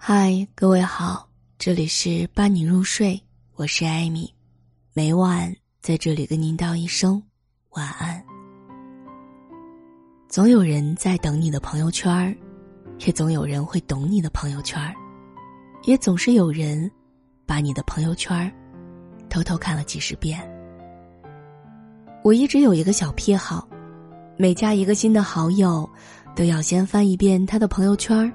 嗨，各位好，这里是伴你入睡，我是艾米，每晚在这里跟您道一声晚安。总有人在等你的朋友圈儿，也总有人会懂你的朋友圈儿，也总是有人把你的朋友圈儿偷偷看了几十遍。我一直有一个小癖好，每加一个新的好友，都要先翻一遍他的朋友圈儿。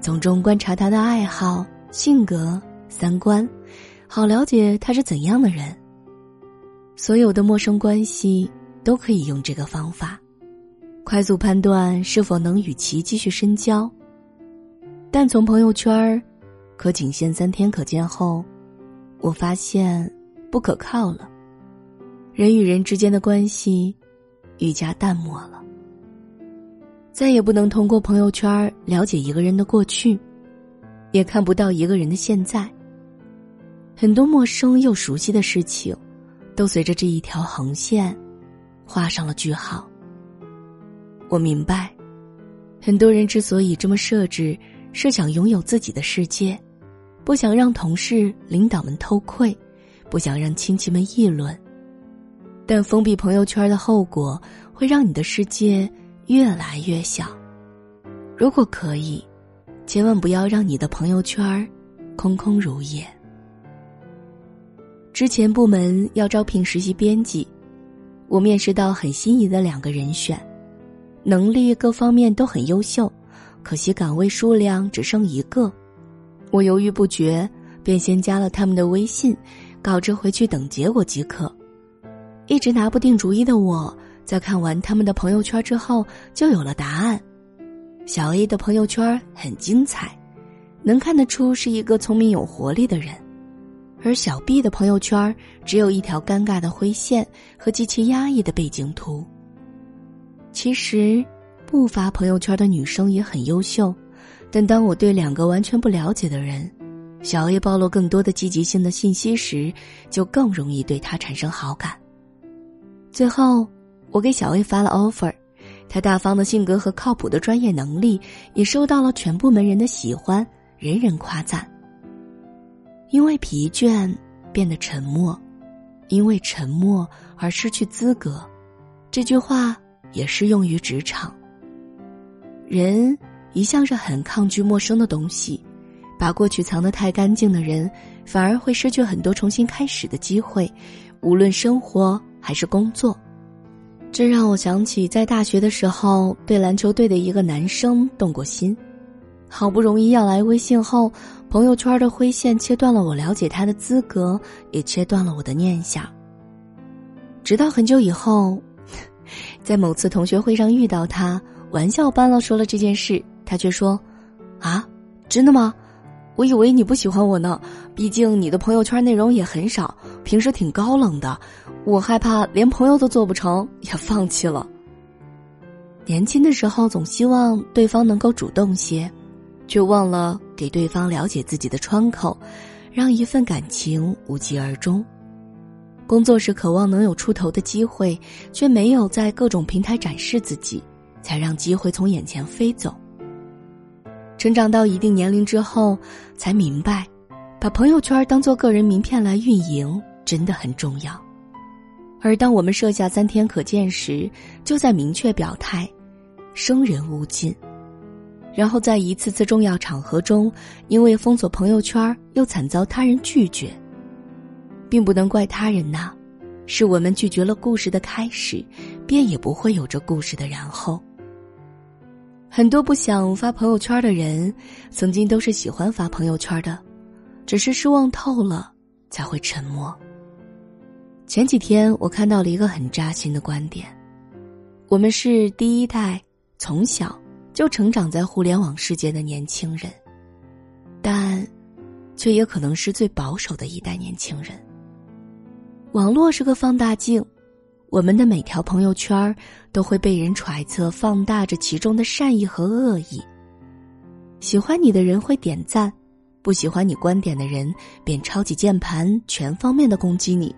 从中观察他的爱好、性格、三观，好了解他是怎样的人。所有的陌生关系都可以用这个方法，快速判断是否能与其继续深交。但从朋友圈儿可仅限三天可见后，我发现不可靠了。人与人之间的关系愈加淡漠了。再也不能通过朋友圈了解一个人的过去，也看不到一个人的现在。很多陌生又熟悉的事情，都随着这一条横线画上了句号。我明白，很多人之所以这么设置，是想拥有自己的世界，不想让同事、领导们偷窥，不想让亲戚们议论。但封闭朋友圈的后果，会让你的世界。越来越小。如果可以，千万不要让你的朋友圈空空如也。之前部门要招聘实习编辑，我面试到很心仪的两个人选，能力各方面都很优秀，可惜岗位数量只剩一个。我犹豫不决，便先加了他们的微信，告知回去等结果即可。一直拿不定主意的我。在看完他们的朋友圈之后，就有了答案。小 A 的朋友圈很精彩，能看得出是一个聪明有活力的人；而小 B 的朋友圈只有一条尴尬的灰线和极其压抑的背景图。其实，不发朋友圈的女生也很优秀，但当我对两个完全不了解的人，小 A 暴露更多的积极性的信息时，就更容易对他产生好感。最后。我给小 A 发了 offer，他大方的性格和靠谱的专业能力也受到了全部门人的喜欢，人人夸赞。因为疲倦变得沉默，因为沉默而失去资格，这句话也适用于职场。人一向是很抗拒陌生的东西，把过去藏得太干净的人，反而会失去很多重新开始的机会，无论生活还是工作。这让我想起在大学的时候对篮球队的一个男生动过心，好不容易要来微信后，朋友圈的灰线切断了我了解他的资格，也切断了我的念想。直到很久以后，在某次同学会上遇到他，玩笑般了说了这件事，他却说：“啊，真的吗？我以为你不喜欢我呢，毕竟你的朋友圈内容也很少，平时挺高冷的。”我害怕连朋友都做不成，也放弃了。年轻的时候总希望对方能够主动些，却忘了给对方了解自己的窗口，让一份感情无疾而终。工作时渴望能有出头的机会，却没有在各种平台展示自己，才让机会从眼前飞走。成长到一定年龄之后，才明白，把朋友圈当做个人名片来运营真的很重要。而当我们设下三天可见时，就在明确表态，生人勿近。然后在一次次重要场合中，因为封锁朋友圈又惨遭他人拒绝，并不能怪他人呐，是我们拒绝了故事的开始，便也不会有着故事的然后。很多不想发朋友圈的人，曾经都是喜欢发朋友圈的，只是失望透了，才会沉默。前几天我看到了一个很扎心的观点：我们是第一代从小就成长在互联网世界的年轻人，但却也可能是最保守的一代年轻人。网络是个放大镜，我们的每条朋友圈都会被人揣测、放大着其中的善意和恶意。喜欢你的人会点赞，不喜欢你观点的人便抄起键盘，全方面的攻击你。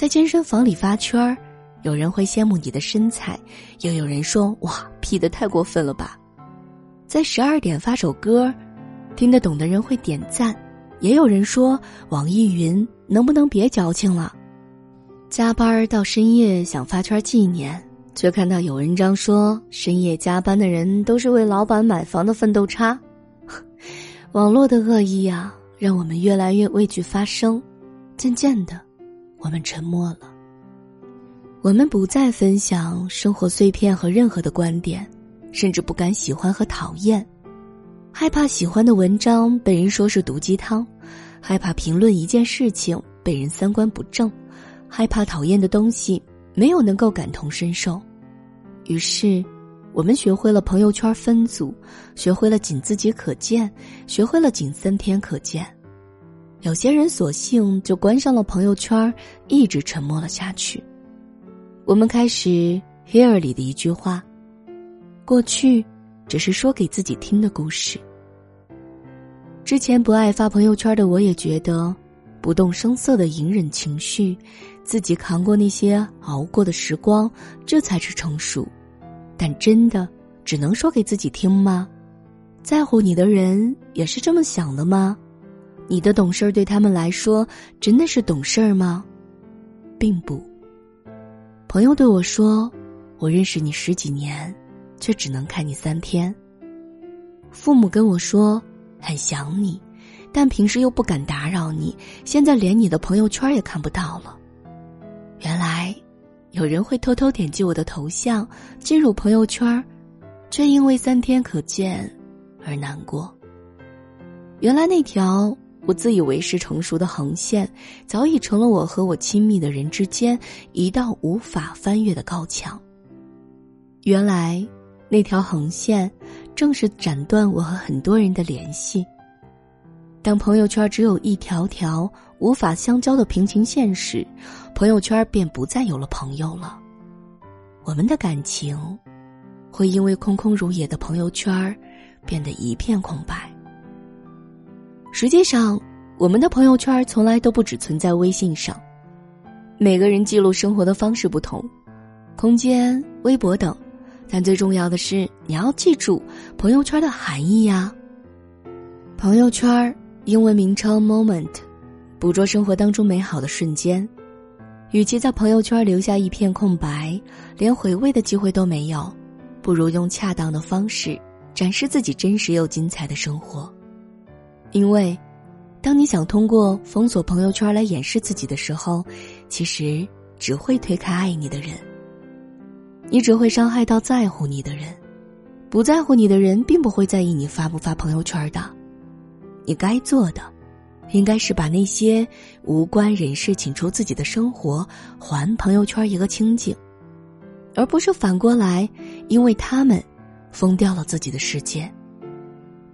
在健身房里发圈儿，有人会羡慕你的身材，又有人说：“哇，P 的太过分了吧！”在十二点发首歌，听得懂的人会点赞，也有人说网易云能不能别矫情了？加班到深夜想发圈纪念，却看到有文章说深夜加班的人都是为老板买房的奋斗差。网络的恶意啊，让我们越来越畏惧发声，渐渐的，我们沉默了。我们不再分享生活碎片和任何的观点，甚至不敢喜欢和讨厌，害怕喜欢的文章被人说是毒鸡汤，害怕评论一件事情被人三观不正，害怕讨厌的东西没有能够感同身受，于是，我们学会了朋友圈分组，学会了仅自己可见，学会了仅三天可见。有些人索性就关上了朋友圈，一直沉默了下去。我们开始《Here》里的一句话：“过去，只是说给自己听的故事。”之前不爱发朋友圈的我也觉得，不动声色的隐忍情绪，自己扛过那些熬过的时光，这才是成熟。但真的只能说给自己听吗？在乎你的人也是这么想的吗？你的懂事儿对他们来说真的是懂事儿吗？并不。朋友对我说：“我认识你十几年，却只能看你三天。”父母跟我说：“很想你，但平时又不敢打扰你，现在连你的朋友圈也看不到了。”原来，有人会偷偷点击我的头像进入朋友圈，却因为三天可见而难过。原来那条。我自以为是成熟的横线，早已成了我和我亲密的人之间一道无法翻越的高墙。原来，那条横线正是斩断我和很多人的联系。当朋友圈只有一条条无法相交的平行线时，朋友圈便不再有了朋友了。我们的感情，会因为空空如也的朋友圈，变得一片空白。实际上，我们的朋友圈从来都不只存在微信上。每个人记录生活的方式不同，空间、微博等，但最重要的是你要记住朋友圈的含义呀。朋友圈英文名称 “moment”，捕捉生活当中美好的瞬间。与其在朋友圈留下一片空白，连回味的机会都没有，不如用恰当的方式展示自己真实又精彩的生活。因为，当你想通过封锁朋友圈来掩饰自己的时候，其实只会推开爱你的人。你只会伤害到在乎你的人，不在乎你的人并不会在意你发不发朋友圈的。你该做的，应该是把那些无关人士请出自己的生活，还朋友圈一个清净，而不是反过来，因为他们封掉了自己的世界。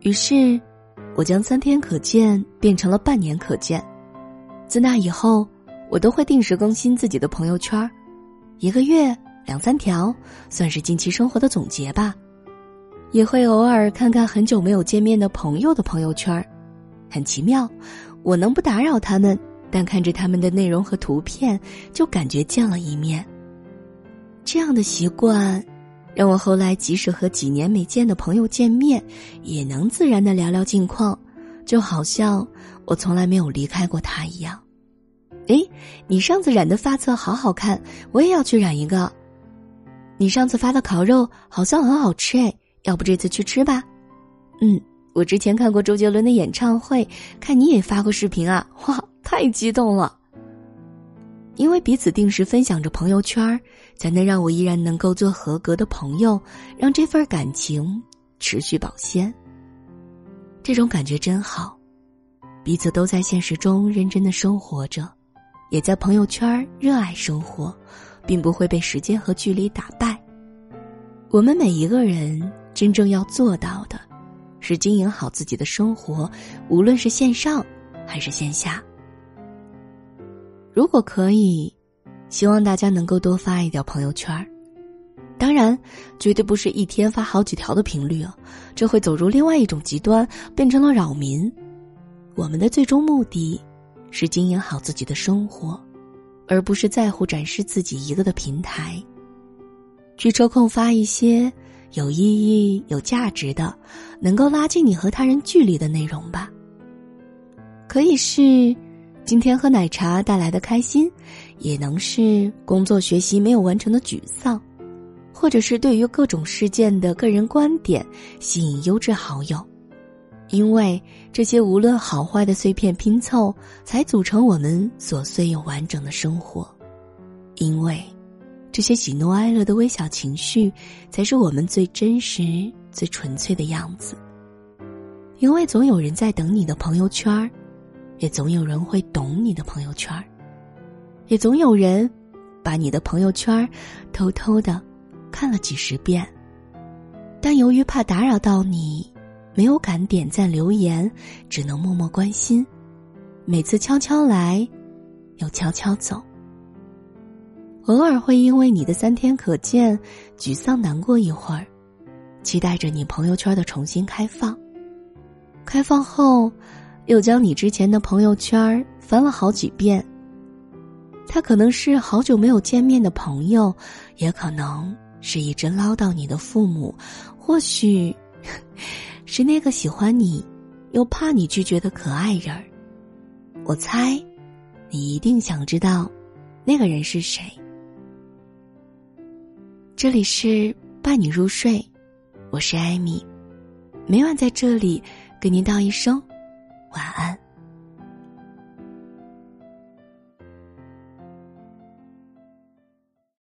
于是。我将三天可见变成了半年可见，自那以后，我都会定时更新自己的朋友圈，一个月两三条，算是近期生活的总结吧。也会偶尔看看很久没有见面的朋友的朋友圈，很奇妙，我能不打扰他们，但看着他们的内容和图片，就感觉见了一面。这样的习惯。让我后来即使和几年没见的朋友见面，也能自然的聊聊近况，就好像我从来没有离开过他一样。诶，你上次染的发色好好看，我也要去染一个。你上次发的烤肉好像很好吃诶，要不这次去吃吧？嗯，我之前看过周杰伦的演唱会，看你也发过视频啊，哇，太激动了。因为彼此定时分享着朋友圈，才能让我依然能够做合格的朋友，让这份感情持续保鲜。这种感觉真好，彼此都在现实中认真的生活着，也在朋友圈热爱生活，并不会被时间和距离打败。我们每一个人真正要做到的，是经营好自己的生活，无论是线上还是线下。如果可以，希望大家能够多发一条朋友圈儿。当然，绝对不是一天发好几条的频率啊，这会走入另外一种极端，变成了扰民。我们的最终目的，是经营好自己的生活，而不是在乎展示自己一个的平台。去抽空发一些有意义、有价值的，能够拉近你和他人距离的内容吧。可以是今天喝奶茶带来的开心，也能是工作学习没有完成的沮丧，或者是对于各种事件的个人观点吸引优质好友。因为这些无论好坏的碎片拼凑，才组成我们琐碎又完整的生活。因为这些喜怒哀乐的微小情绪，才是我们最真实、最纯粹的样子。因为总有人在等你的朋友圈儿，也总有人会懂你的朋友圈儿，也总有人把你的朋友圈儿偷偷的看了几十遍，但由于怕打扰到你。没有敢点赞留言，只能默默关心。每次悄悄来，又悄悄走。偶尔会因为你的三天可见，沮丧难过一会儿，期待着你朋友圈的重新开放。开放后，又将你之前的朋友圈翻了好几遍。他可能是好久没有见面的朋友，也可能是一直唠叨你的父母，或许。是那个喜欢你，又怕你拒绝的可爱人儿。我猜，你一定想知道，那个人是谁。这里是伴你入睡，我是艾米，每晚在这里跟您道一声晚安。